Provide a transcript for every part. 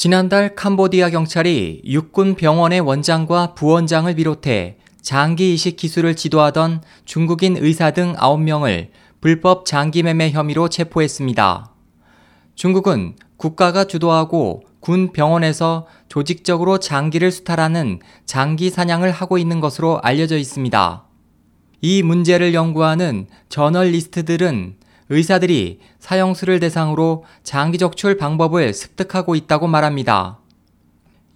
지난달 캄보디아 경찰이 육군 병원의 원장과 부원장을 비롯해 장기 이식 기술을 지도하던 중국인 의사 등 9명을 불법 장기 매매 혐의로 체포했습니다. 중국은 국가가 주도하고 군 병원에서 조직적으로 장기를 수탈하는 장기 사냥을 하고 있는 것으로 알려져 있습니다. 이 문제를 연구하는 저널리스트들은 의사들이 사형수를 대상으로 장기 적출 방법을 습득하고 있다고 말합니다.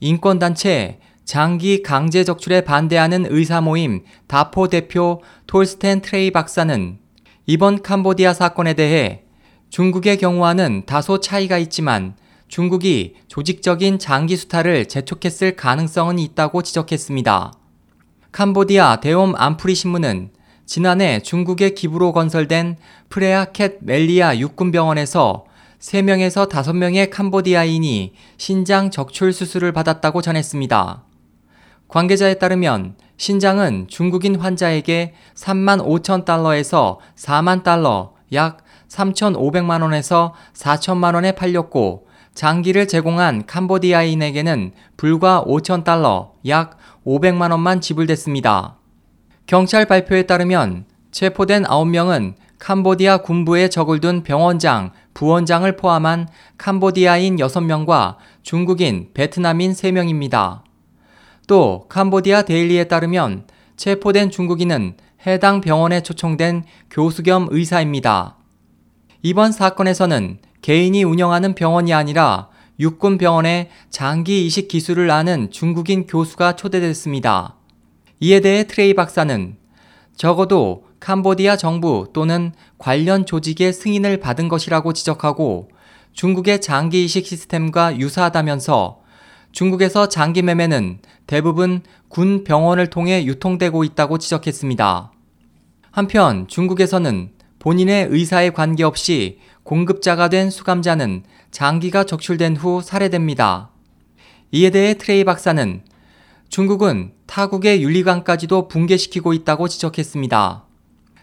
인권단체 장기 강제 적출에 반대하는 의사 모임 다포 대표 톨스텐 트레이 박사는 이번 캄보디아 사건에 대해 중국의 경우와는 다소 차이가 있지만 중국이 조직적인 장기 수탈을 재촉했을 가능성은 있다고 지적했습니다. 캄보디아 대옴 암프리 신문은 지난해 중국의 기부로 건설된 프레아켓 멜리아 육군병원에서 3명에서 5명의 캄보디아인이 신장 적출 수술을 받았다고 전했습니다. 관계자에 따르면 신장은 중국인 환자에게 3만 5천 달러에서 4만 달러, 약 3,500만 원에서 4천만 원에 팔렸고 장기를 제공한 캄보디아인에게는 불과 5천 달러, 약 500만 원만 지불됐습니다. 경찰 발표에 따르면 체포된 9명은 캄보디아 군부에 적을 둔 병원장, 부원장을 포함한 캄보디아인 6명과 중국인, 베트남인 3명입니다. 또 캄보디아 데일리에 따르면 체포된 중국인은 해당 병원에 초청된 교수 겸 의사입니다. 이번 사건에서는 개인이 운영하는 병원이 아니라 육군 병원에 장기 이식 기술을 아는 중국인 교수가 초대됐습니다. 이에 대해 트레이 박사는 적어도 캄보디아 정부 또는 관련 조직의 승인을 받은 것이라고 지적하고 중국의 장기 이식 시스템과 유사하다면서 중국에서 장기 매매는 대부분 군 병원을 통해 유통되고 있다고 지적했습니다. 한편 중국에서는 본인의 의사에 관계없이 공급자가 된 수감자는 장기가 적출된 후 살해됩니다. 이에 대해 트레이 박사는 중국은 타국의 윤리관까지도 붕괴시키고 있다고 지적했습니다.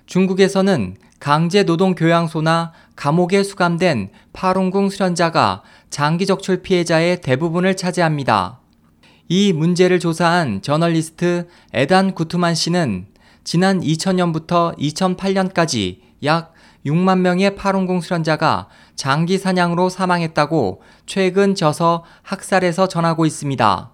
중국에서는 강제 노동 교양소나 감옥에 수감된 파룬궁 수련자가 장기 적출 피해자의 대부분을 차지합니다. 이 문제를 조사한 저널리스트 에단 구투만 씨는 지난 2000년부터 2008년까지 약 6만 명의 파룬궁 수련자가 장기 사냥으로 사망했다고 최근 저서 학살에서 전하고 있습니다.